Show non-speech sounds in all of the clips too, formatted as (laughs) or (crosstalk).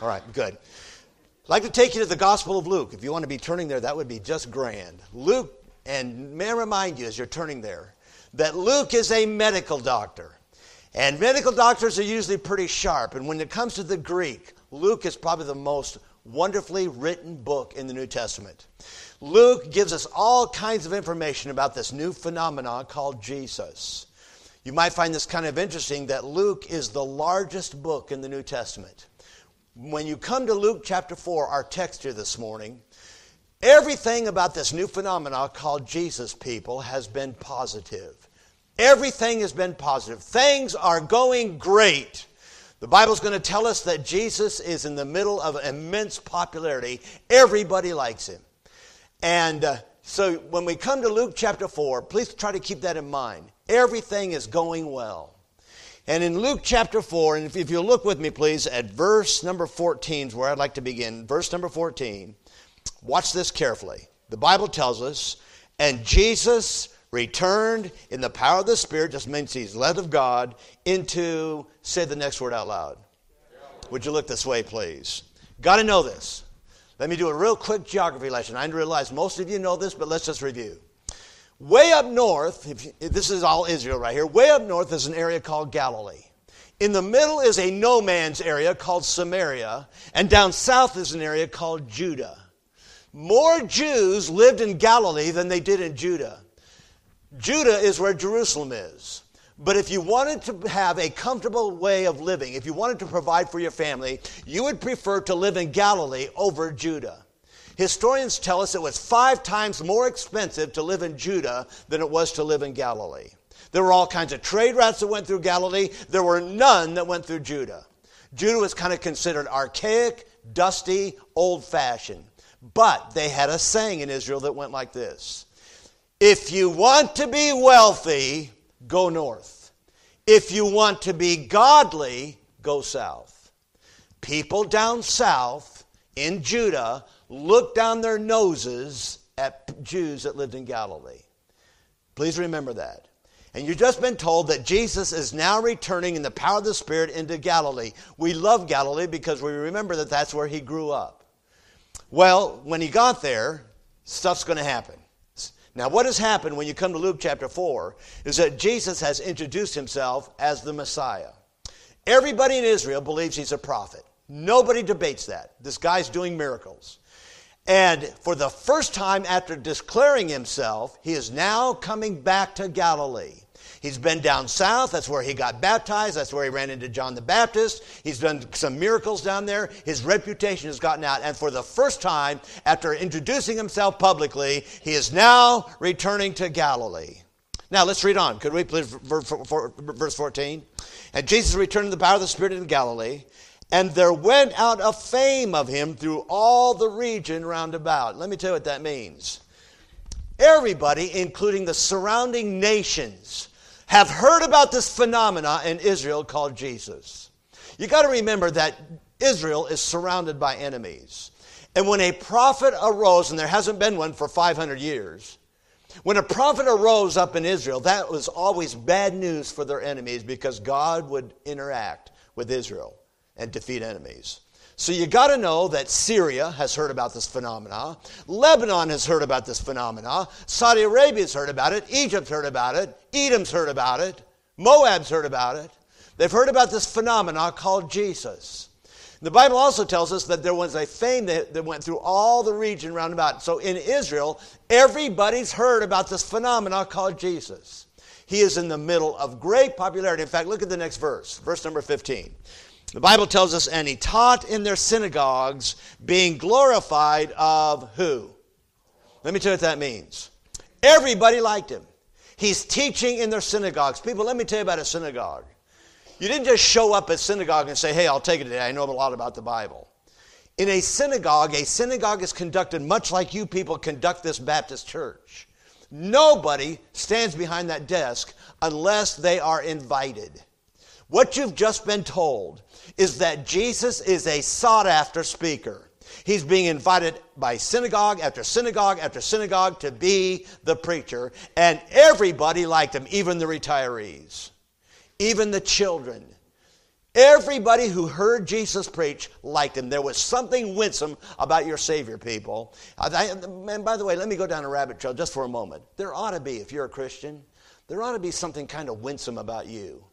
All right, good. I'd like to take you to the Gospel of Luke. If you want to be turning there, that would be just grand. Luke, and may I remind you as you're turning there, that Luke is a medical doctor. And medical doctors are usually pretty sharp. And when it comes to the Greek, Luke is probably the most wonderfully written book in the New Testament. Luke gives us all kinds of information about this new phenomenon called Jesus. You might find this kind of interesting that Luke is the largest book in the New Testament. When you come to Luke chapter 4, our text here this morning, everything about this new phenomenon called Jesus people has been positive. Everything has been positive. Things are going great. The Bible's going to tell us that Jesus is in the middle of immense popularity. Everybody likes him. And uh, so when we come to Luke chapter 4, please try to keep that in mind. Everything is going well. And in Luke chapter 4, and if, you'll look with me, please, at verse number 14 is where I'd like to begin. Verse number 14. Watch this carefully. The Bible tells us, and Jesus returned in the power of the Spirit, just means he's led of God, into, say the next word out loud. Would you look this way, please? Got to know this. Let me do a real quick geography lesson. I realize most of you know this, but let's just review. Way up north, if this is all Israel right here, way up north is an area called Galilee. In the middle is a no man's area called Samaria, and down south is an area called Judah. More Jews lived in Galilee than they did in Judah. Judah is where Jerusalem is. But if you wanted to have a comfortable way of living, if you wanted to provide for your family, you would prefer to live in Galilee over Judah. Historians tell us it was five times more expensive to live in Judah than it was to live in Galilee. There were all kinds of trade routes that went through Galilee. There were none that went through Judah. Judah was kind of considered archaic, dusty, old fashioned. But they had a saying in Israel that went like this if you want to be wealthy, go north. If you want to be godly, go south. People down south in Judah looked down their noses at Jews that lived in Galilee. Please remember that. And you've just been told that Jesus is now returning in the power of the Spirit into Galilee. We love Galilee because we remember that that's where he grew up. Well, when he got there, stuff's going to happen. Now, what has happened when you come to Luke chapter 4 is that Jesus has introduced himself as the Messiah. Everybody in Israel believes he's a prophet. Nobody debates that. This guy's doing miracles. And for the first time after declaring himself, he is now coming back to Galilee. He's been down south. That's where he got baptized. That's where he ran into John the Baptist. He's done some miracles down there. His reputation has gotten out. And for the first time, after introducing himself publicly, he is now returning to Galilee. Now let's read on. Could we please, verse 14? And Jesus returned in the power of the Spirit in Galilee. And there went out a fame of him through all the region round about. Let me tell you what that means. Everybody, including the surrounding nations, have heard about this phenomena in Israel called Jesus. You got to remember that Israel is surrounded by enemies. And when a prophet arose, and there hasn't been one for 500 years, when a prophet arose up in Israel, that was always bad news for their enemies because God would interact with Israel and defeat enemies. So you got to know that Syria has heard about this phenomena. Lebanon has heard about this phenomena. Saudi Arabia's heard about it. Egypt's heard about it. Edom's heard about it. Moab's heard about it. They've heard about this phenomena called Jesus. The Bible also tells us that there was a fame that, that went through all the region round about. So in Israel, everybody's heard about this phenomena called Jesus. He is in the middle of great popularity. In fact, look at the next verse, verse number 15. The Bible tells us, and he taught in their synagogues, being glorified of who? Let me tell you what that means. Everybody liked him. He's teaching in their synagogues. People, let me tell you about a synagogue. You didn't just show up at synagogue and say, hey, I'll take it today. I know a lot about the Bible. In a synagogue, a synagogue is conducted much like you people conduct this Baptist church. Nobody stands behind that desk unless they are invited. What you've just been told is that Jesus is a sought after speaker. He's being invited by synagogue after synagogue after synagogue to be the preacher, and everybody liked him, even the retirees, even the children. Everybody who heard Jesus preach liked him. There was something winsome about your Savior, people. And by the way, let me go down a rabbit trail just for a moment. There ought to be, if you're a Christian, there ought to be something kind of winsome about you.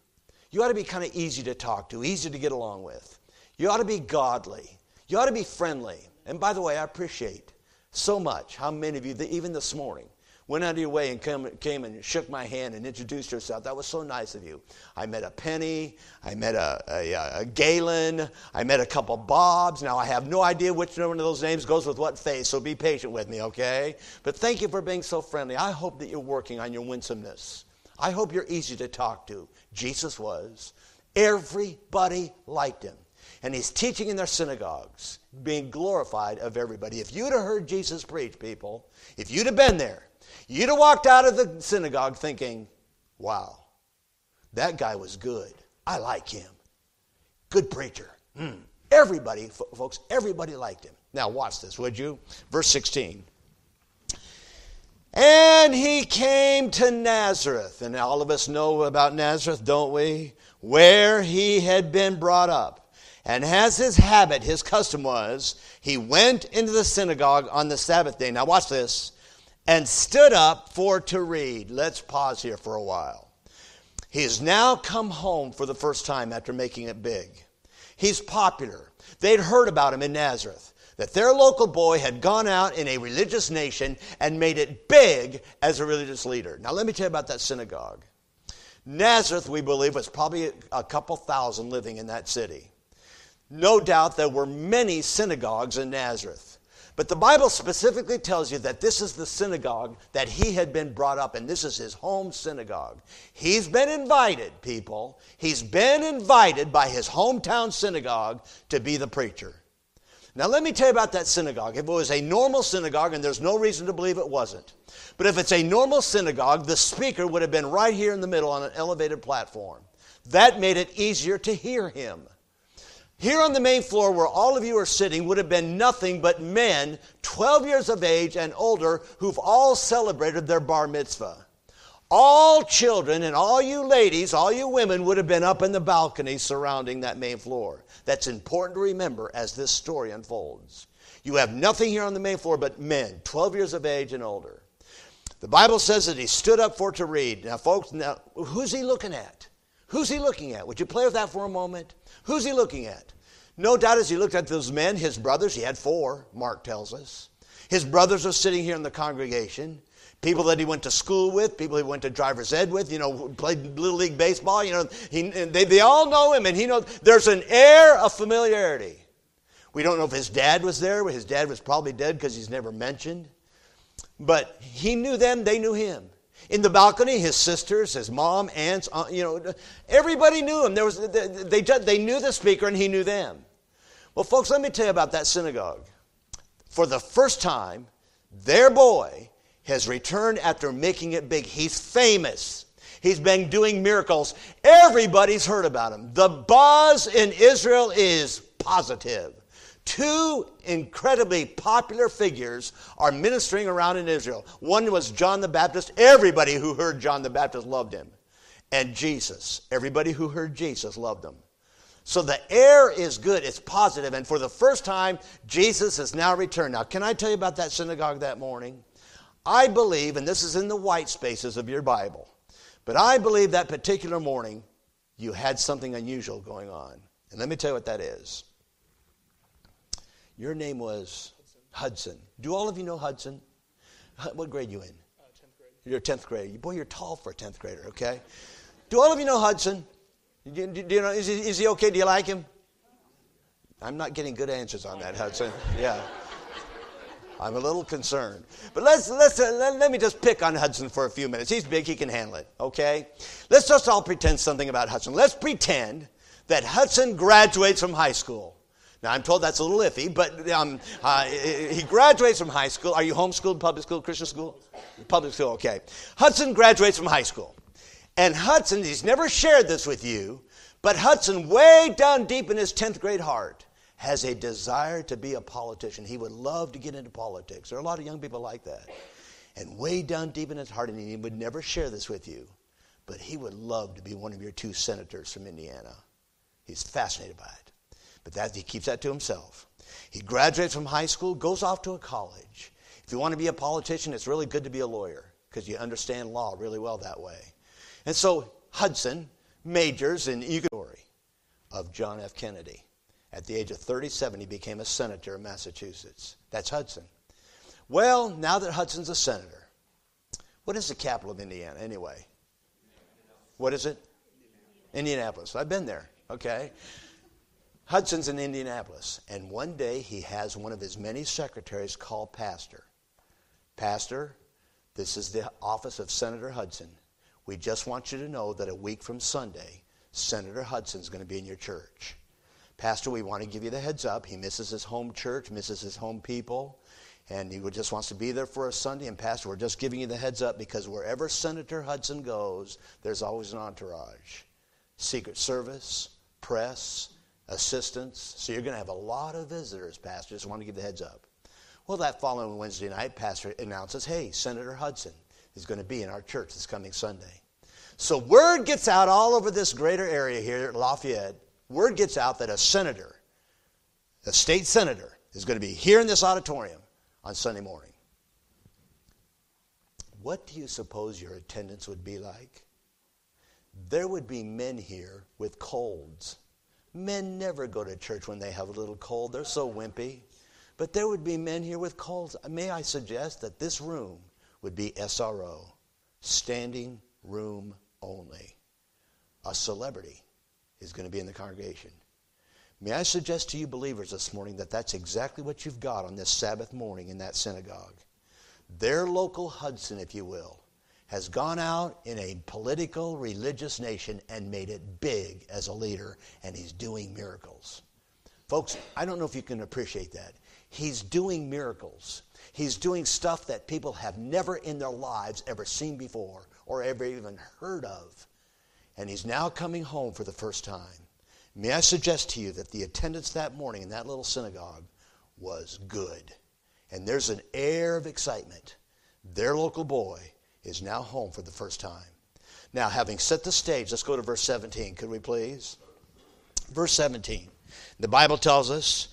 You ought to be kind of easy to talk to, easy to get along with. You ought to be godly. You ought to be friendly. And by the way, I appreciate so much how many of you, even this morning, went out of your way and came, came and shook my hand and introduced yourself. That was so nice of you. I met a Penny. I met a, a, a Galen. I met a couple Bobs. Now, I have no idea which one of those names goes with what face, so be patient with me, okay? But thank you for being so friendly. I hope that you're working on your winsomeness. I hope you're easy to talk to. Jesus was. Everybody liked him. And he's teaching in their synagogues, being glorified of everybody. If you'd have heard Jesus preach, people, if you'd have been there, You'd have walked out of the synagogue thinking, wow, that guy was good. I like him. Good preacher. Mm. Everybody, folks, everybody liked him. Now, watch this, would you? Verse 16. And he came to Nazareth. And all of us know about Nazareth, don't we? Where he had been brought up. And as his habit, his custom was, he went into the synagogue on the Sabbath day. Now, watch this and stood up for to read. Let's pause here for a while. He has now come home for the first time after making it big. He's popular. They'd heard about him in Nazareth, that their local boy had gone out in a religious nation and made it big as a religious leader. Now, let me tell you about that synagogue. Nazareth, we believe, was probably a couple thousand living in that city. No doubt there were many synagogues in Nazareth. But the Bible specifically tells you that this is the synagogue that he had been brought up in. This is his home synagogue. He's been invited, people. He's been invited by his hometown synagogue to be the preacher. Now, let me tell you about that synagogue. If it was a normal synagogue, and there's no reason to believe it wasn't, but if it's a normal synagogue, the speaker would have been right here in the middle on an elevated platform. That made it easier to hear him. Here on the main floor, where all of you are sitting, would have been nothing but men 12 years of age and older who've all celebrated their bar mitzvah. All children and all you ladies, all you women would have been up in the balcony surrounding that main floor. That's important to remember as this story unfolds. You have nothing here on the main floor but men, 12 years of age and older. The Bible says that he stood up for to read. Now, folks, now who's he looking at? Who's he looking at? Would you play with that for a moment? Who's he looking at? No doubt as he looked at those men, his brothers, he had four, Mark tells us. His brothers are sitting here in the congregation. People that he went to school with, people he went to driver's ed with, you know, played Little League Baseball, you know, he, they, they all know him and he knows there's an air of familiarity. We don't know if his dad was there. but His dad was probably dead because he's never mentioned. But he knew them, they knew him. In the balcony, his sisters, his mom, aunts, uh, you know, everybody knew him. There was, they, they knew the speaker and he knew them. Well, folks, let me tell you about that synagogue. For the first time, their boy has returned after making it big. He's famous. He's been doing miracles. Everybody's heard about him. The buzz in Israel is positive. Two incredibly popular figures are ministering around in Israel. One was John the Baptist. Everybody who heard John the Baptist loved him. And Jesus. Everybody who heard Jesus loved him. So the air is good, it's positive, and for the first time, Jesus has now returned. Now, can I tell you about that synagogue that morning? I believe, and this is in the white spaces of your Bible, but I believe that particular morning you had something unusual going on. And let me tell you what that is. Your name was Hudson. Hudson. Do all of you know Hudson? What grade you in? Uh, 10th grade. You're a 10th grade. Boy, you're tall for a 10th grader, okay? Do all of you know Hudson? Do, do, do you know, is he, is he okay? Do you like him? I'm not getting good answers on that, Hudson. Yeah. I'm a little concerned. But let's, let's, uh, let, let, me just pick on Hudson for a few minutes. He's big, he can handle it, okay? Let's just all pretend something about Hudson. Let's pretend that Hudson graduates from high school. Now, I'm told that's a little iffy, but um, uh, he graduates from high school. Are you homeschooled, public school, Christian school? Public school, okay. Hudson graduates from high school. And Hudson, he's never shared this with you, but Hudson, way down deep in his 10th grade heart, has a desire to be a politician. He would love to get into politics. There are a lot of young people like that. And way down deep in his heart, and he would never share this with you, but he would love to be one of your two senators from Indiana. He's fascinated by it. But that he keeps that to himself. He graduates from high school, goes off to a college. If you want to be a politician, it's really good to be a lawyer because you understand law really well that way. And so Hudson majors in economy of John F. Kennedy. At the age of 37, he became a senator of Massachusetts. That's Hudson. Well, now that Hudson's a senator, what is the capital of Indiana anyway? What is it? Indianapolis. I've been there. Okay. Hudson's in Indianapolis. And one day he has one of his many secretaries call Pastor. Pastor, this is the office of Senator Hudson. We just want you to know that a week from Sunday, Senator Hudson's going to be in your church. Pastor, we want to give you the heads up. He misses his home church, misses his home people, and he just wants to be there for a Sunday. And, Pastor, we're just giving you the heads up because wherever Senator Hudson goes, there's always an entourage Secret Service, press, assistants. So you're going to have a lot of visitors, Pastor. Just want to give the heads up. Well, that following Wednesday night, Pastor announces, hey, Senator Hudson is going to be in our church this coming Sunday. So word gets out all over this greater area here at Lafayette. Word gets out that a senator, a state senator, is going to be here in this auditorium on Sunday morning. What do you suppose your attendance would be like? There would be men here with colds. Men never go to church when they have a little cold, they're so wimpy. But there would be men here with colds. May I suggest that this room would be SRO, standing room only. A celebrity is going to be in the congregation. May I suggest to you, believers, this morning that that's exactly what you've got on this Sabbath morning in that synagogue. Their local Hudson, if you will, has gone out in a political, religious nation and made it big as a leader, and he's doing miracles. Folks, I don't know if you can appreciate that. He's doing miracles. He's doing stuff that people have never in their lives ever seen before or ever even heard of. And he's now coming home for the first time. May I suggest to you that the attendance that morning in that little synagogue was good. And there's an air of excitement. Their local boy is now home for the first time. Now, having set the stage, let's go to verse 17, could we please? Verse 17. The Bible tells us,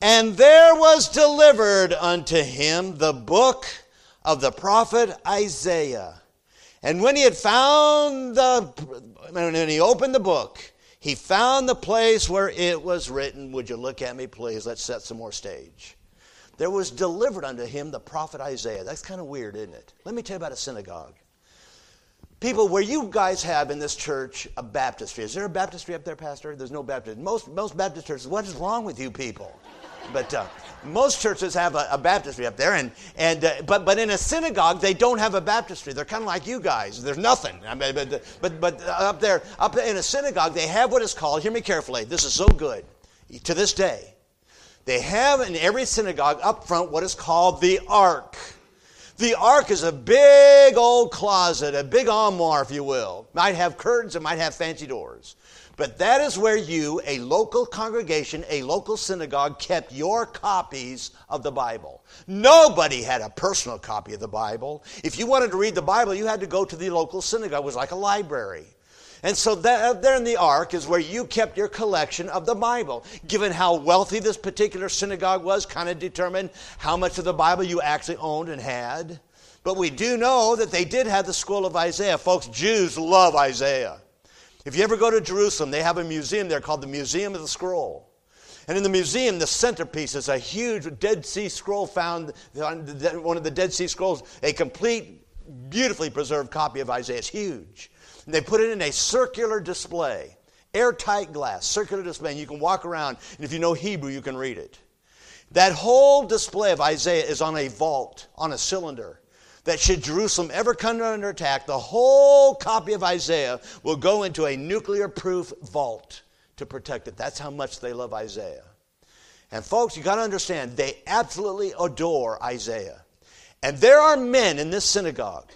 And there was delivered unto him the book of the prophet Isaiah. And when he had found the, when he opened the book, he found the place where it was written. Would you look at me, please? Let's set some more stage. There was delivered unto him the prophet Isaiah. That's kind of weird, isn't it? Let me tell you about a synagogue. People, where you guys have in this church a baptistry. Is there a baptistry up there, Pastor? There's no baptistry. Most, most Baptist churches, what is wrong with you people? But uh, most churches have a, a, baptistry up there, and, and uh, but, but in a synagogue, they don't have a baptistry. They're kind of like you guys. There's nothing. I mean, but, but, but up there, up in a synagogue, they have what is called, hear me carefully, this is so good, to this day, they have in every synagogue up front what is called the ark. The ark is a big old closet, a big armoire, if you will. Might have curtains, it might have fancy doors. But that is where you, a local congregation, a local synagogue, kept your copies of the Bible. Nobody had a personal copy of the Bible. If you wanted to read the Bible, you had to go to the local synagogue. It was like a library. And so that, there in the ark is where you kept your collection of the Bible. Given how wealthy this particular synagogue was, kind of determined how much of the Bible you actually owned and had. But we do know that they did have the scroll of Isaiah. Folks, Jews love Isaiah. If you ever go to Jerusalem, they have a museum there called the Museum of the Scroll. And in the museum, the centerpiece is a huge Dead Sea Scroll found on one of the Dead Sea Scrolls, a complete, beautifully preserved copy of Isaiah. It's huge. And they put it in a circular display, airtight glass, circular display, and you can walk around, and if you know Hebrew, you can read it. That whole display of Isaiah is on a vault, on a cylinder. That should Jerusalem ever come under attack, the whole copy of Isaiah will go into a nuclear proof vault to protect it. That's how much they love Isaiah. And folks, you got to understand, they absolutely adore Isaiah. And there are men in this synagogue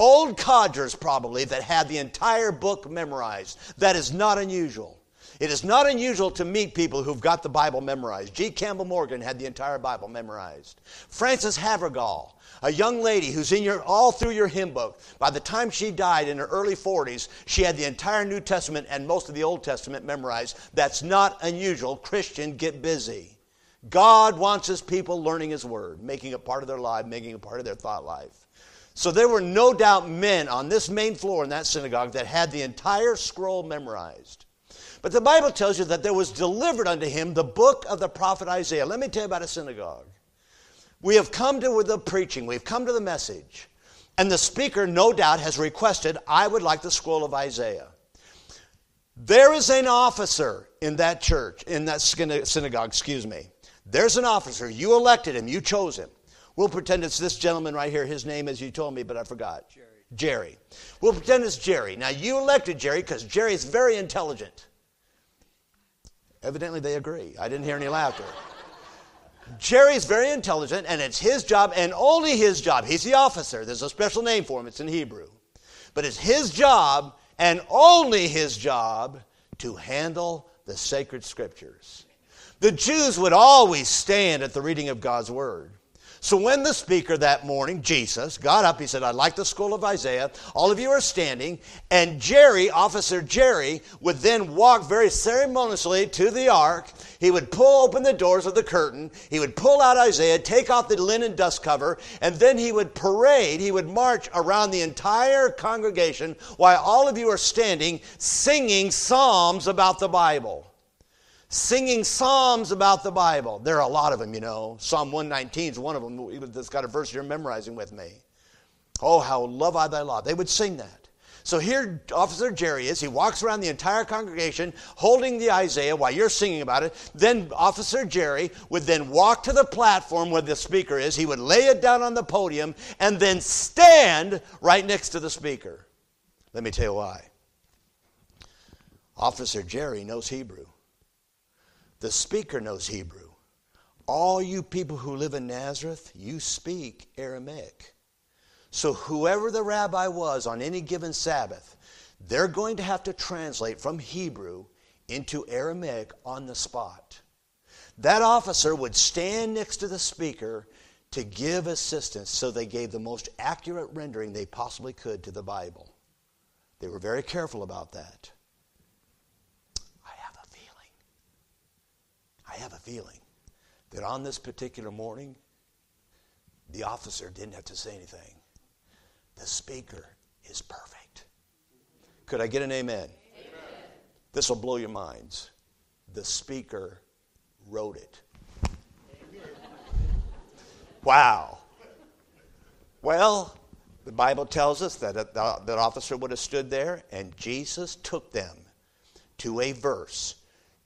Old codgers, probably, that have the entire book memorized. That is not unusual. It is not unusual to meet people who've got the Bible memorized. G. Campbell Morgan had the entire Bible memorized. Frances Havergal, a young lady who's in your all through your hymn book. By the time she died in her early 40s, she had the entire New Testament and most of the Old Testament memorized. That's not unusual. Christian, get busy. God wants his people learning his word, making it part of their life, making it part of their thought life. So there were no doubt men on this main floor in that synagogue that had the entire scroll memorized. But the Bible tells you that there was delivered unto him the book of the prophet Isaiah. Let me tell you about a synagogue. We have come to the preaching, we've come to the message, and the speaker, no doubt, has requested, I would like the scroll of Isaiah. There is an officer in that church, in that synagogue, excuse me. There's an officer. You elected him, you chose him. We'll pretend it's this gentleman right here. His name, as you told me, but I forgot. Jerry. Jerry. We'll pretend it's Jerry. Now, you elected Jerry because Jerry is very intelligent. Evidently, they agree. I didn't hear any laughter. Jerry's very intelligent, and it's his job, and only his job. He's the officer. There's a special name for him, it's in Hebrew. But it's his job, and only his job, to handle the sacred scriptures. The Jews would always stand at the reading of God's word. So when the speaker that morning, Jesus, got up, he said, I'd like the scroll of Isaiah. All of you are standing. And Jerry, Officer Jerry, would then walk very ceremoniously to the ark. He would pull open the doors of the curtain. He would pull out Isaiah, take off the linen dust cover, and then he would parade, he would march around the entire congregation while all of you are standing singing psalms about the Bible singing psalms about the Bible. There are a lot of them, you know. Psalm 119 is one of them that's got a verse you're memorizing with me. Oh, how love I thy law. They would sing that. So here, Officer Jerry is. He walks around the entire congregation holding the Isaiah while you're singing about it. Then Officer Jerry would then walk to the platform where the speaker is. He would lay it down on the podium and then stand right next to the speaker. Let me tell you why. Officer Jerry knows Hebrew. The speaker knows Hebrew. All you people who live in Nazareth, you speak Aramaic. So, whoever the rabbi was on any given Sabbath, they're going to have to translate from Hebrew into Aramaic on the spot. That officer would stand next to the speaker to give assistance so they gave the most accurate rendering they possibly could to the Bible. They were very careful about that. I have a feeling that on this particular morning, the officer didn't have to say anything. The speaker is perfect. Could I get an amen? amen. This will blow your minds. The speaker wrote it. Wow. Well, the Bible tells us that uh, that officer would have stood there and Jesus took them to a verse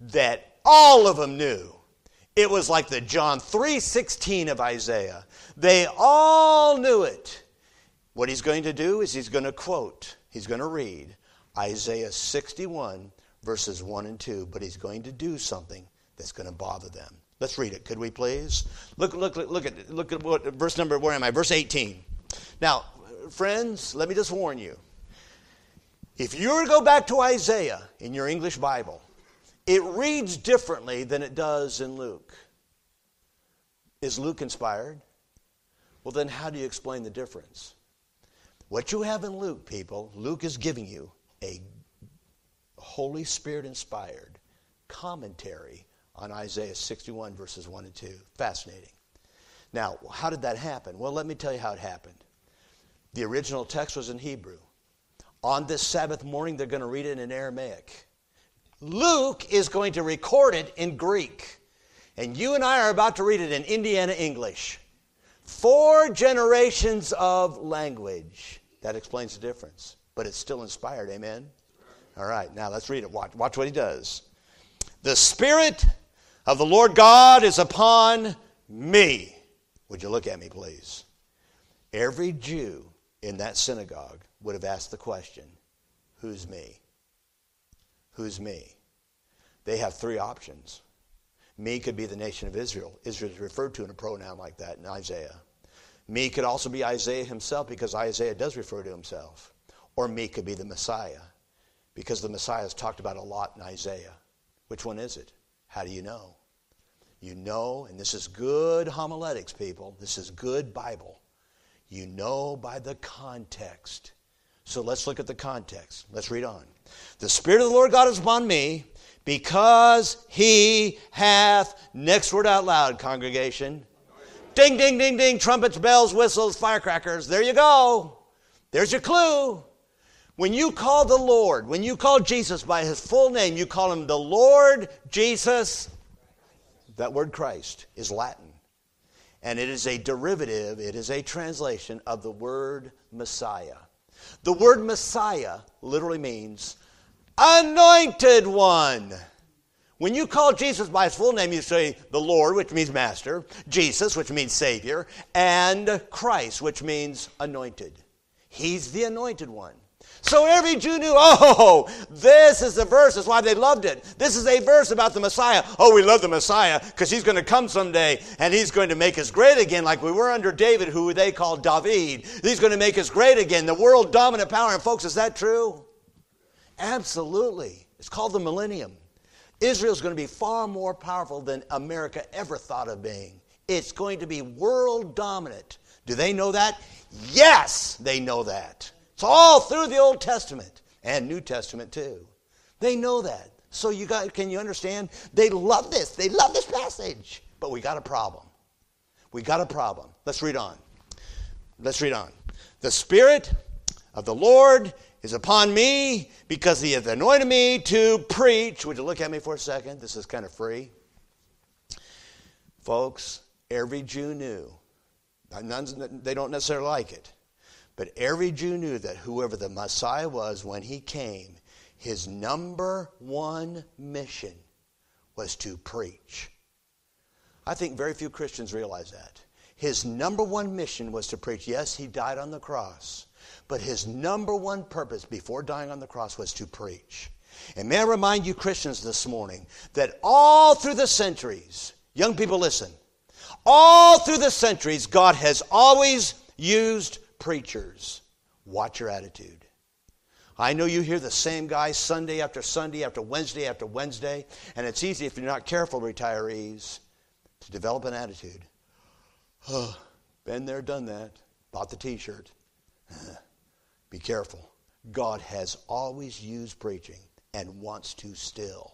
that all of them knew. It was like the John 3:16 of Isaiah. They all knew it. What he's going to do is he's going to quote, he's going to read Isaiah 61 verses 1 and 2, but he's going to do something that's going to bother them. Let's read it, could we please? Look, look, look, look at look at what verse number. Where am I? Verse 18. Now, friends, let me just warn you. If you were to go back to Isaiah in your English Bible, it reads differently than it does in Luke. Is Luke inspired? Well, then how do you explain the difference? What you have in Luke, people, Luke is giving you a Holy Spirit inspired commentary on Isaiah 61, verses 1 and 2. Fascinating. Now, how did that happen? Well, let me tell you how it happened. The original text was in Hebrew. On this Sabbath morning, they're going to read it in Aramaic. Luke is going to record it in Greek. And you and I are about to read it in Indiana English. Four generations of language. That explains the difference. But it's still inspired, amen? All right, now let's read it. Watch, watch what he does. The Spirit of the Lord God is upon me. Would you look at me, please? Every Jew in that synagogue would have asked the question Who's me? Who's me? They have three options. Me could be the nation of Israel. Israel is referred to in a pronoun like that in Isaiah. Me could also be Isaiah himself because Isaiah does refer to himself. Or me could be the Messiah because the Messiah is talked about a lot in Isaiah. Which one is it? How do you know? You know, and this is good homiletics, people. This is good Bible. You know by the context. So let's look at the context. Let's read on. The Spirit of the Lord God is upon me because he hath, next word out loud, congregation. Ding, ding, ding, ding, trumpets, bells, whistles, firecrackers. There you go. There's your clue. When you call the Lord, when you call Jesus by his full name, you call him the Lord Jesus. That word Christ is Latin. And it is a derivative, it is a translation of the word Messiah. The word Messiah literally means anointed one. When you call Jesus by his full name, you say the Lord, which means master, Jesus, which means Savior, and Christ, which means anointed. He's the anointed one. So every Jew knew, oh, this is the verse. That's why they loved it. This is a verse about the Messiah. Oh, we love the Messiah because he's going to come someday and he's going to make us great again, like we were under David, who they called David. He's going to make us great again, the world dominant power. And folks, is that true? Absolutely. It's called the millennium. Israel's going to be far more powerful than America ever thought of being. It's going to be world dominant. Do they know that? Yes, they know that. It's all through the Old Testament and New Testament too. They know that. So you got can you understand? They love this. They love this passage. But we got a problem. We got a problem. Let's read on. Let's read on. The Spirit of the Lord is upon me because he hath anointed me to preach. Would you look at me for a second? This is kind of free. Folks, every Jew knew. None, they don't necessarily like it. But every Jew knew that whoever the Messiah was when he came, his number one mission was to preach. I think very few Christians realize that. His number one mission was to preach. Yes, he died on the cross, but his number one purpose before dying on the cross was to preach. And may I remind you, Christians, this morning, that all through the centuries, young people, listen, all through the centuries, God has always used preachers, watch your attitude. I know you hear the same guy Sunday after Sunday after Wednesday after Wednesday, and it's easy if you're not careful, retirees, to develop an attitude. Oh, (sighs) been there, done that, bought the t shirt. (sighs) Be careful. God has always used preaching and wants to still.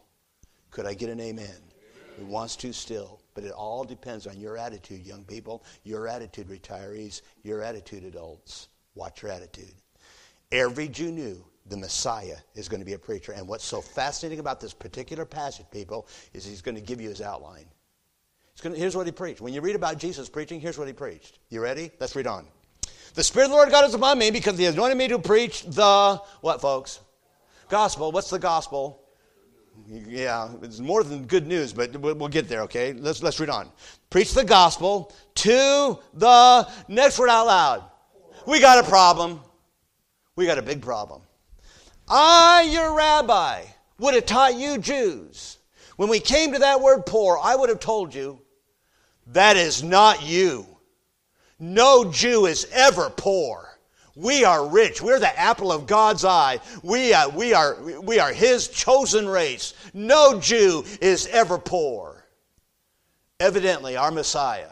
Could I get an amen? He wants to still. But it all depends on your attitude, young people, your attitude, retirees, your attitude, adults. Watch your attitude. Every Jew knew the Messiah is going to be a preacher. And what's so fascinating about this particular passage, people, is he's going to give you his outline. To, here's what he preached. When you read about Jesus preaching, here's what he preached. You ready? Let's read on. The Spirit of the Lord God is upon me because he has anointed me to preach the, what, folks? Gospel. What's the gospel? Yeah, it's more than good news, but we'll get there, okay? Let's, let's read on. Preach the gospel to the next word out loud. We got a problem. We got a big problem. I, your rabbi, would have taught you Jews. When we came to that word poor, I would have told you that is not you. No Jew is ever poor. We are rich. We're the apple of God's eye. We, uh, we, are, we are His chosen race. No Jew is ever poor. Evidently, our Messiah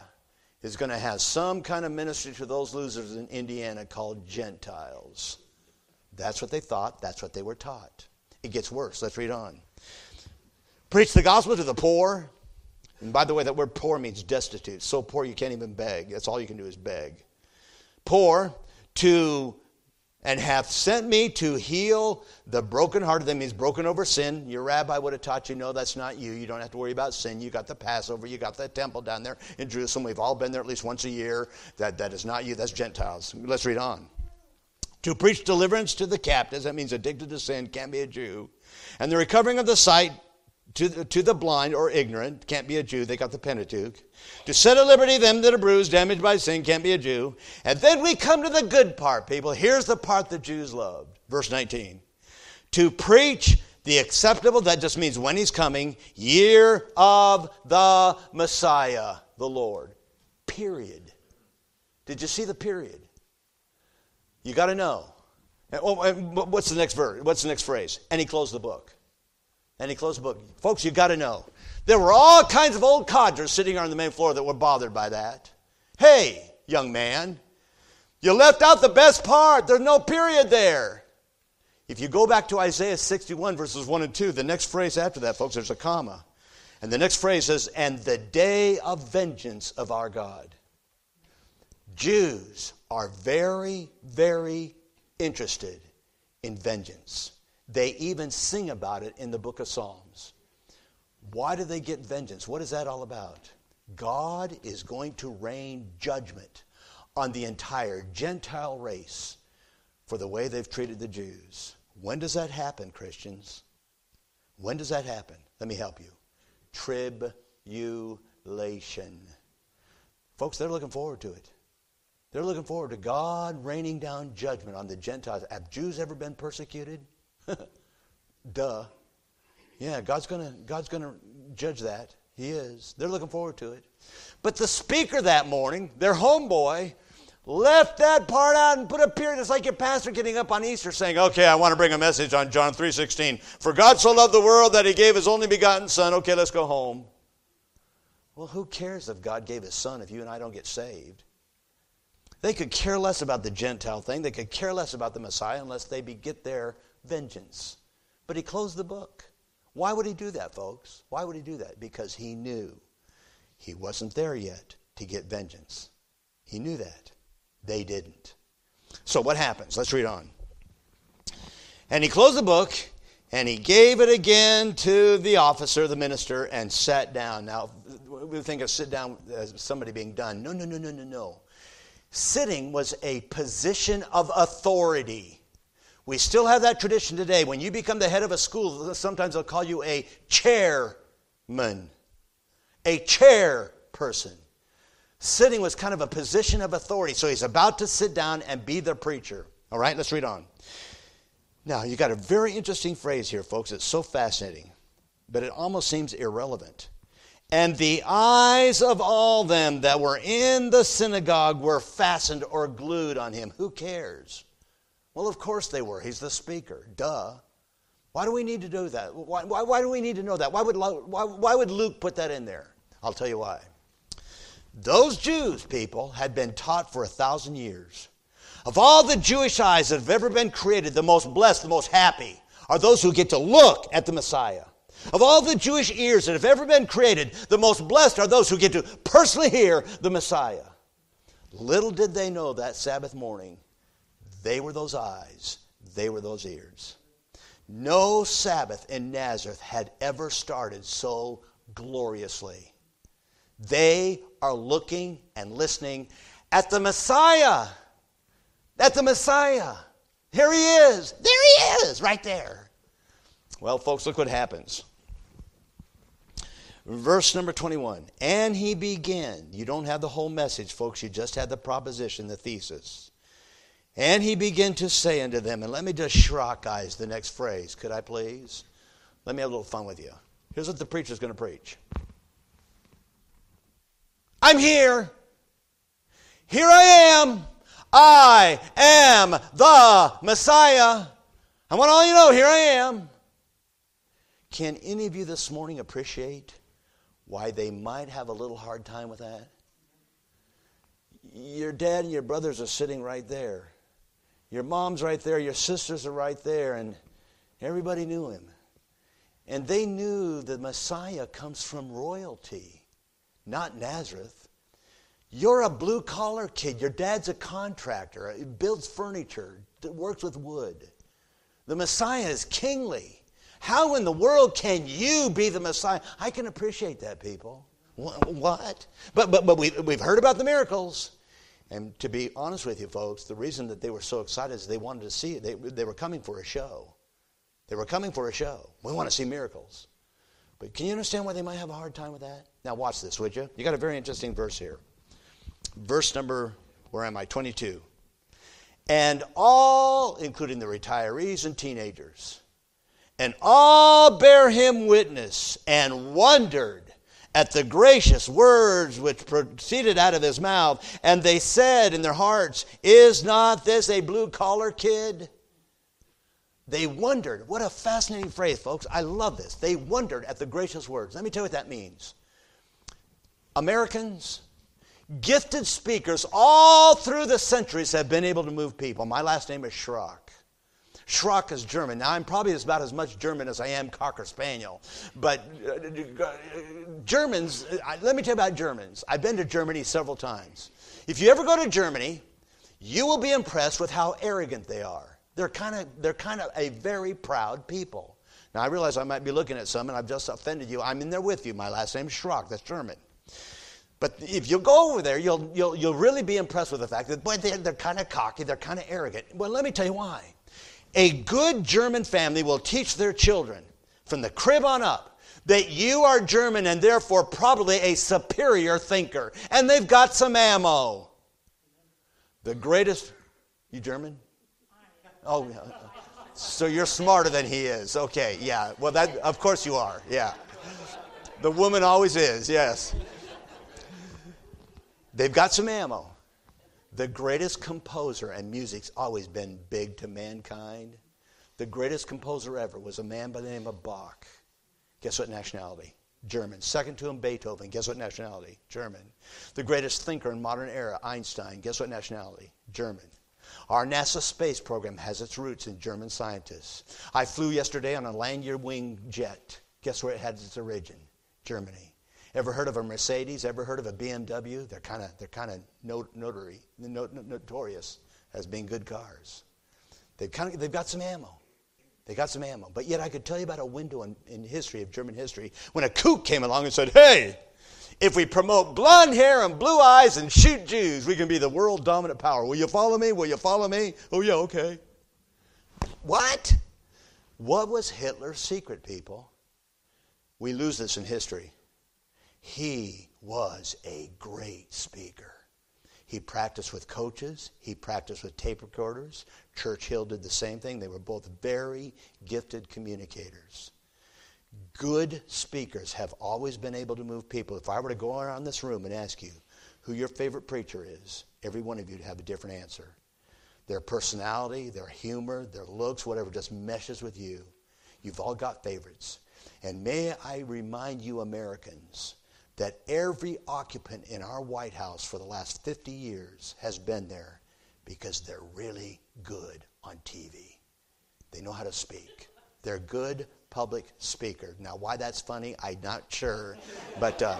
is going to have some kind of ministry to those losers in Indiana called Gentiles. That's what they thought. That's what they were taught. It gets worse. Let's read on. Preach the gospel to the poor. And by the way, that word poor means destitute. So poor you can't even beg. That's all you can do is beg. Poor to and hath sent me to heal the brokenhearted. That means broken over sin. Your rabbi would have taught you, no, that's not you. You don't have to worry about sin. You got the Passover. You got the temple down there in Jerusalem. We've all been there at least once a year. That, that is not you. That's Gentiles. Let's read on. To preach deliverance to the captives. That means addicted to sin. Can't be a Jew. And the recovering of the sight to the, to the blind or ignorant, can't be a Jew, they got the Pentateuch. To set at liberty them that are bruised, damaged by sin, can't be a Jew. And then we come to the good part, people. Here's the part the Jews loved. Verse 19. To preach the acceptable, that just means when he's coming, year of the Messiah, the Lord. Period. Did you see the period? You got to know. Oh, what's the next verse? What's the next phrase? And he closed the book. And he closed the book. Folks, You've got to know. There were all kinds of old codgers sitting on the main floor that were bothered by that. Hey, young man, you left out the best part. There's no period there. If you go back to Isaiah 61, verses 1 and 2, the next phrase after that, folks, there's a comma. And the next phrase says, and the day of vengeance of our God. Jews are very, very interested in vengeance. They even sing about it in the book of Psalms. Why do they get vengeance? What is that all about? God is going to rain judgment on the entire Gentile race for the way they've treated the Jews. When does that happen, Christians? When does that happen? Let me help you. Tribulation. Folks, they're looking forward to it. They're looking forward to God raining down judgment on the Gentiles. Have Jews ever been persecuted? (laughs) Duh. Yeah, God's gonna God's gonna judge that. He is. They're looking forward to it. But the speaker that morning, their homeboy, left that part out and put a period. It's like your pastor getting up on Easter saying, "Okay, I want to bring a message on John 3:16. For God so loved the world that he gave his only begotten son. Okay, let's go home." Well, who cares if God gave his son if you and I don't get saved? They could care less about the Gentile thing. They could care less about the Messiah unless they get their vengeance. But he closed the book. Why would he do that, folks? Why would he do that? Because he knew he wasn't there yet to get vengeance. He knew that. They didn't. So what happens? Let's read on. And he closed the book and he gave it again to the officer, the minister, and sat down. Now, we think of sit down as somebody being done. No, no, no, no, no, no. Sitting was a position of authority. We still have that tradition today. When you become the head of a school, sometimes they'll call you a chairman, a chairperson. Sitting was kind of a position of authority. So he's about to sit down and be the preacher. All right, let's read on. Now, you got a very interesting phrase here, folks. It's so fascinating, but it almost seems irrelevant. And the eyes of all them that were in the synagogue were fastened or glued on him. Who cares? Well, of course they were. He's the speaker. Duh. Why do we need to do that? Why, why, why do we need to know that? Why would, why, why would Luke put that in there? I'll tell you why. Those Jews, people, had been taught for a thousand years. Of all the Jewish eyes that have ever been created, the most blessed, the most happy are those who get to look at the Messiah. Of all the Jewish ears that have ever been created, the most blessed are those who get to personally hear the Messiah. Little did they know that Sabbath morning, they were those eyes, they were those ears. No Sabbath in Nazareth had ever started so gloriously. They are looking and listening at the Messiah. At the Messiah. Here he is. There he is, right there. Well, folks, look what happens. Verse number 21. And he began. You don't have the whole message, folks. You just had the proposition, the thesis. And he began to say unto them, and let me just shock eyes the next phrase, could I please? Let me have a little fun with you. Here's what the preacher's going to preach I'm here. Here I am. I am the Messiah. I want all you know, here I am. Can any of you this morning appreciate why they might have a little hard time with that? Your dad and your brothers are sitting right there. Your mom's right there, your sisters are right there, and everybody knew him. And they knew the Messiah comes from royalty, not Nazareth. You're a blue collar kid. Your dad's a contractor, he builds furniture, works with wood. The Messiah is kingly. How in the world can you be the Messiah? I can appreciate that, people. What? But, but, but we, we've heard about the miracles. And to be honest with you, folks, the reason that they were so excited is they wanted to see it. They, they were coming for a show. They were coming for a show. We want to see miracles. But can you understand why they might have a hard time with that? Now, watch this, would you? You got a very interesting verse here. Verse number, where am I? 22. And all, including the retirees and teenagers, and all bear him witness and wondered at the gracious words which proceeded out of his mouth. And they said in their hearts, Is not this a blue collar kid? They wondered. What a fascinating phrase, folks. I love this. They wondered at the gracious words. Let me tell you what that means. Americans, gifted speakers all through the centuries have been able to move people. My last name is Schrock. Schrock is German. Now, I'm probably about as much German as I am Cocker Spaniel. But uh, Germans, uh, let me tell you about Germans. I've been to Germany several times. If you ever go to Germany, you will be impressed with how arrogant they are. They're kind of, they're kind of a very proud people. Now, I realize I might be looking at some and I've just offended you. I'm in there with you. My last name is Schrock. That's German. But if you go over there, you'll, you'll, you'll really be impressed with the fact that, boy, they're, they're kind of cocky, they're kind of arrogant. Well, let me tell you why. A good German family will teach their children from the crib on up that you are German and therefore probably a superior thinker. And they've got some ammo. The greatest. You German? Oh. So you're smarter than he is. Okay, yeah. Well, that, of course you are. Yeah. The woman always is, yes. They've got some ammo. The greatest composer, and music's always been big to mankind. The greatest composer ever was a man by the name of Bach. Guess what nationality? German. Second to him, Beethoven. Guess what nationality? German. The greatest thinker in modern era, Einstein. Guess what nationality? German. Our NASA space program has its roots in German scientists. I flew yesterday on a Lanyard wing jet. Guess where it had its origin? Germany. Ever heard of a Mercedes? Ever heard of a BMW? They're kind of they're kind of notary, notorious as being good cars. They've kind of they've got some ammo. They got some ammo. But yet I could tell you about a window in, in history of German history when a kook came along and said, "Hey, if we promote blonde hair and blue eyes and shoot Jews, we can be the world dominant power. Will you follow me? Will you follow me? Oh yeah, okay. What? What was Hitler's secret, people? We lose this in history. He was a great speaker. He practiced with coaches, he practiced with tape recorders. Churchill did the same thing. They were both very gifted communicators. Good speakers have always been able to move people. If I were to go around this room and ask you who your favorite preacher is, every one of you would have a different answer. Their personality, their humor, their looks, whatever just meshes with you. You've all got favorites. And may I remind you, Americans, that every occupant in our White House for the last 50 years has been there because they're really good on TV. They know how to speak. They're good public speakers. Now, why that's funny, I'm not sure, but uh,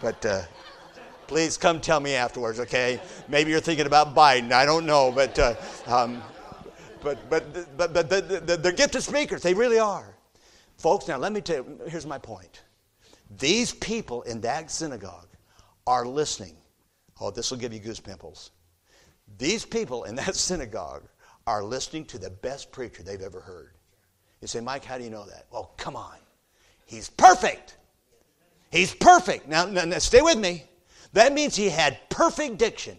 but uh, please come tell me afterwards, okay? Maybe you're thinking about Biden. I don't know, but uh, um, but but but, but the, the, they're gifted speakers. They really are, folks. Now, let me tell you. Here's my point. These people in that synagogue are listening. Oh, this will give you goose pimples. These people in that (laughs) synagogue are listening to the best preacher they've ever heard. You say, Mike, how do you know that? Well, come on. He's perfect. He's perfect. Now, now, stay with me. That means he had perfect diction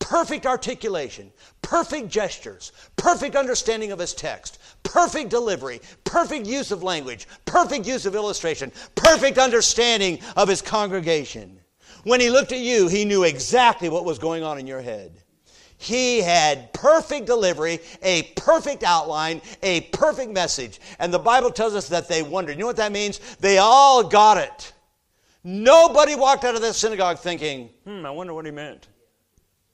perfect articulation, perfect gestures, perfect understanding of his text, perfect delivery, perfect use of language, perfect use of illustration, perfect understanding of his congregation. When he looked at you, he knew exactly what was going on in your head. He had perfect delivery, a perfect outline, a perfect message. And the Bible tells us that they wondered. You know what that means? They all got it. Nobody walked out of this synagogue thinking, hmm, I wonder what he meant.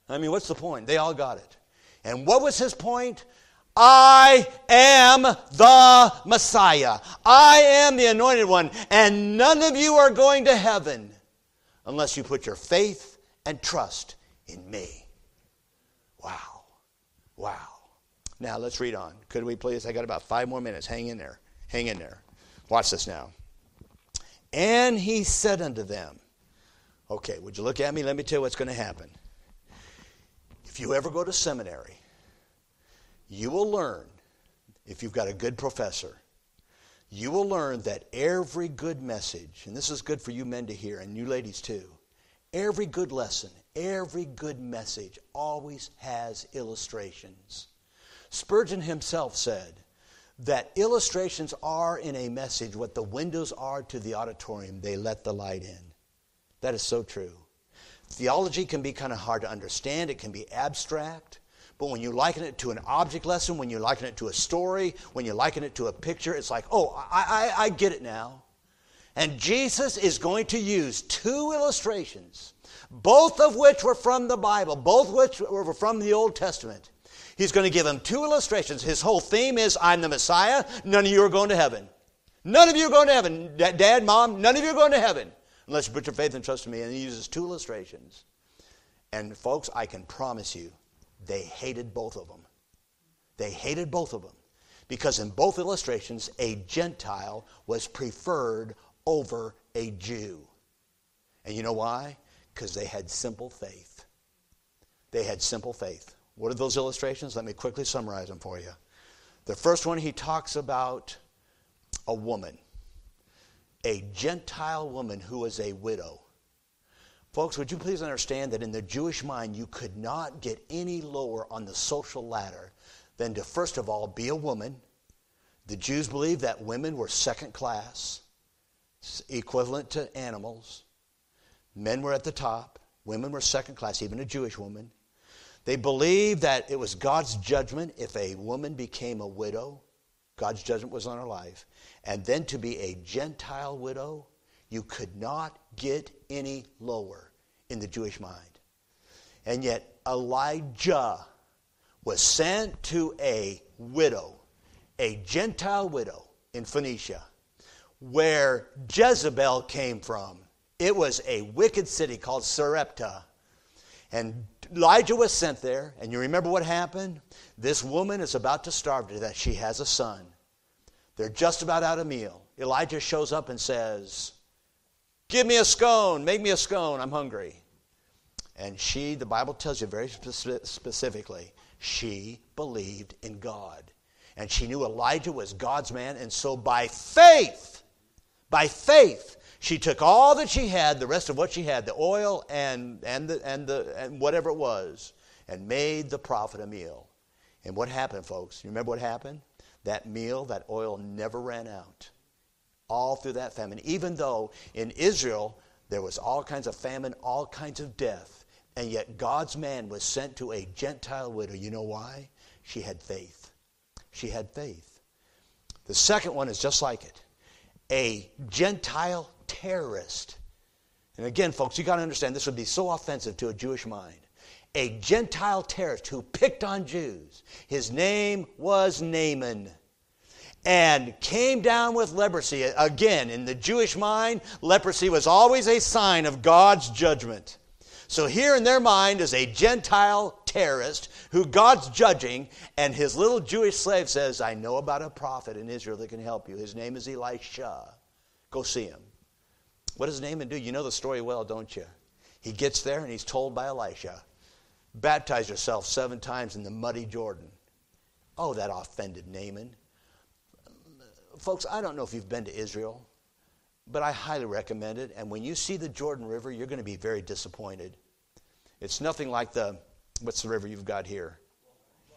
I mean, what's the point? They all got it. And what was his point? I am the Messiah. I am the anointed one. And none of you are going to heaven unless you put your faith and trust in me. Wow. Wow. Now let's read on. Could we please? I got about five more minutes. Hang in there. Hang in there. Watch this now. And he said unto them, Okay, would you look at me? Let me tell you what's going to happen. If you ever go to seminary, you will learn, if you've got a good professor, you will learn that every good message, and this is good for you men to hear, and you ladies too, every good lesson, every good message always has illustrations. Spurgeon himself said that illustrations are in a message what the windows are to the auditorium, they let the light in. That is so true. Theology can be kind of hard to understand, it can be abstract, But when you liken it to an object lesson, when you liken it to a story, when you liken it to a picture, it's like, oh, I, I, I get it now. And Jesus is going to use two illustrations, both of which were from the Bible, both which were from the Old Testament. He's going to give them two illustrations. His whole theme is I'm the Messiah, none of you are going to heaven. None of you are going to heaven. Dad, mom, none of you are going to heaven unless you put your faith and trust in me. And he uses two illustrations. And folks, I can promise you, they hated both of them. They hated both of them. Because in both illustrations, a Gentile was preferred over a Jew. And you know why? Because they had simple faith. They had simple faith. What are those illustrations? Let me quickly summarize them for you. The first one, he talks about a woman, a Gentile woman who was a widow. Folks, would you please understand that in the Jewish mind, you could not get any lower on the social ladder than to, first of all, be a woman. The Jews believed that women were second class, equivalent to animals. Men were at the top, women were second class, even a Jewish woman. They believed that it was God's judgment if a woman became a widow. God's judgment was on her life. And then to be a Gentile widow, you could not get any lower in the Jewish mind. And yet, Elijah was sent to a widow, a Gentile widow in Phoenicia, where Jezebel came from. It was a wicked city called Sarepta. And Elijah was sent there, and you remember what happened? This woman is about to starve to death. She has a son. They're just about out of meal. Elijah shows up and says, Give me a scone. Make me a scone. I'm hungry. And she, the Bible tells you very specifically, she believed in God. And she knew Elijah was God's man. And so by faith, by faith, she took all that she had, the rest of what she had, the oil and, and, the, and, the, and whatever it was, and made the prophet a meal. And what happened, folks? You remember what happened? That meal, that oil never ran out all through that famine. Even though in Israel there was all kinds of famine, all kinds of death, and yet God's man was sent to a Gentile widow. You know why? She had faith. She had faith. The second one is just like it a Gentile terrorist. And again, folks, you got to understand this would be so offensive to a Jewish mind. A Gentile terrorist who picked on Jews. His name was Naaman and came down with leprosy. Again, in the Jewish mind, leprosy was always a sign of God's judgment. So here in their mind is a Gentile terrorist who God's judging, and his little Jewish slave says, I know about a prophet in Israel that can help you. His name is Elisha. Go see him. What does Naaman do? You know the story well, don't you? He gets there and he's told by Elisha, baptize yourself seven times in the muddy Jordan. Oh, that offended Naaman folks, I don't know if you've been to Israel, but I highly recommend it. And when you see the Jordan River, you're going to be very disappointed. It's nothing like the, what's the river you've got here?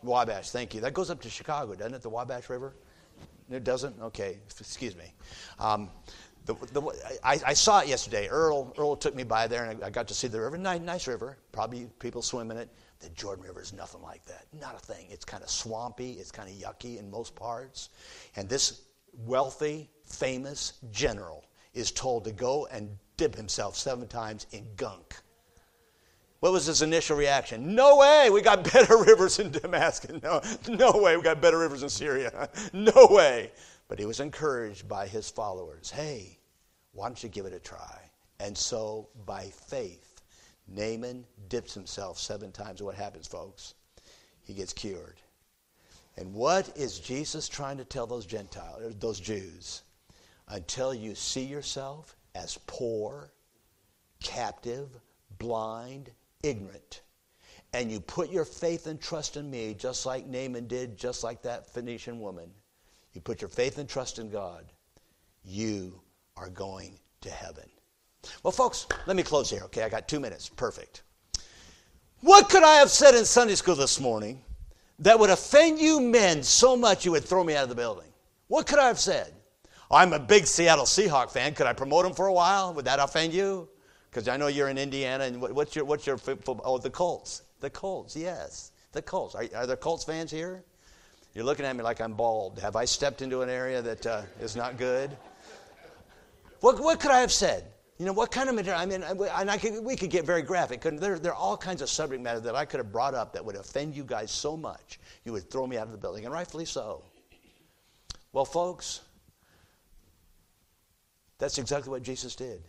Wabash, thank you. That goes up to Chicago, doesn't it, the Wabash River? It doesn't? Okay, excuse me. Um, the, the, I, I, saw it yesterday. Earl, Earl took me by there, and I, I got to see the river. Nice, nice river. Probably people swim in it. The Jordan River is nothing like that. Not a thing. It's kind of swampy. It's kind of yucky in most parts. And this wealthy, famous general is told to go and dip himself seven times in gunk. What was his initial reaction? No way, we got (laughs) better rivers in Damascus. No, no way, we got better rivers in Syria. (laughs) No way. But he was encouraged by his followers. Hey, why don't you give it a try? And so, by faith, Naaman dips himself seven times. What happens, folks? He gets cured. And what is Jesus trying to tell those Gentiles, those Jews? Until you see yourself as poor, captive, blind, ignorant, and you put your faith and trust in me, just like Naaman did, just like that Phoenician woman, you put your faith and trust in God, you are going to heaven. Well, folks, let me close here, okay? I got two minutes. Perfect. What could I have said in Sunday school this morning that would offend you men so much you would throw me out of the building? What could I have said? I'm a big Seattle Seahawk fan. Could I promote him for a while? Would that offend you? Because I know you're in Indiana, and what's your what's your oh the Colts? The Colts, yes. The Colts. Are, are there Colts fans here? You're looking at me like I'm bald. Have I stepped into an area that uh, is not good? What, what could I have said? You know, what kind of material? I mean, and I could, we could get very graphic. There, there are all kinds of subject matter that I could have brought up that would offend you guys so much, you would throw me out of the building, and rightfully so. Well, folks, that's exactly what Jesus did.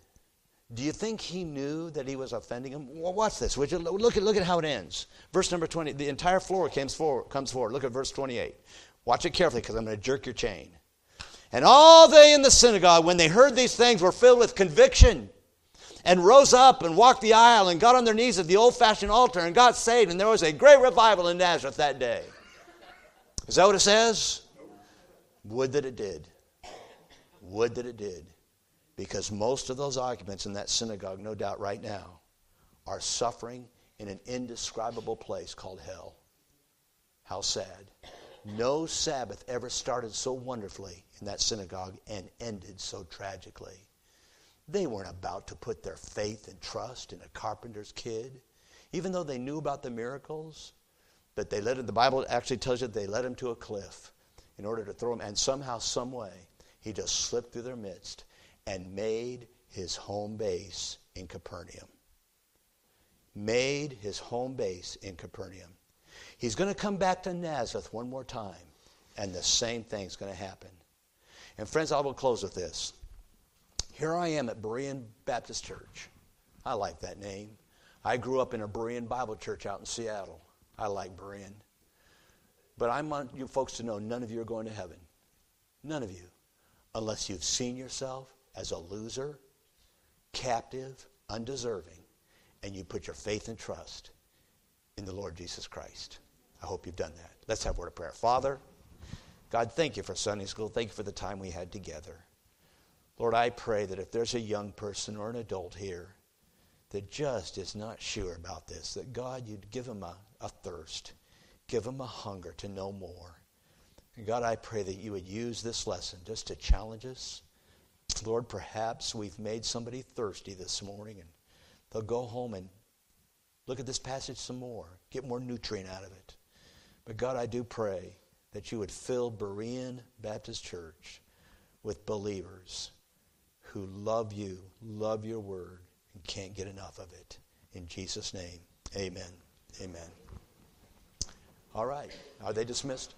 Do you think he knew that he was offending him? Well, watch this. Would you look at look at how it ends. Verse number 20. The entire floor comes. Comes forward. Look at verse 28. Watch it carefully because I'm going to jerk your chain. And all they in the synagogue, when they heard these things, were filled with conviction and rose up and walked the aisle and got on their knees at the old fashioned altar and got saved. And there was a great revival in Nazareth that day. Is that what it says? Would that it did. Would that it did. Because most of those occupants in that synagogue, no doubt right now, are suffering in an indescribable place called hell. How sad. No Sabbath ever started so wonderfully in that synagogue and ended so tragically. They weren't about to put their faith and trust in a carpenter's kid, even though they knew about the miracles. But they led him, the Bible actually tells you they led him to a cliff in order to throw him. And somehow, some way, he just slipped through their midst and made his home base in Capernaum. Made his home base in Capernaum. He's going to come back to Nazareth one more time, and the same thing's going to happen. And friends, I will close with this. Here I am at Berean Baptist Church. I like that name. I grew up in a Berean Bible church out in Seattle. I like Berean. But I want you folks to know none of you are going to heaven. None of you. Unless you've seen yourself as a loser, captive, undeserving, and you put your faith and trust in the Lord Jesus Christ. I hope you've done that. Let's have a word of prayer. Father, God, thank you for Sunday school. Thank you for the time we had together. Lord, I pray that if there's a young person or an adult here that just is not sure about this, that God, you'd give them a, a thirst, give them a hunger to know more. And God, I pray that you would use this lesson just to challenge us Lord, perhaps we've made somebody thirsty this morning and they'll go home and look at this passage some more, get more nutrient out of it. But God, I do pray that you would fill Berean Baptist Church with believers who love you, love your word, and can't get enough of it. In Jesus' name, amen. Amen. All right. Are they dismissed?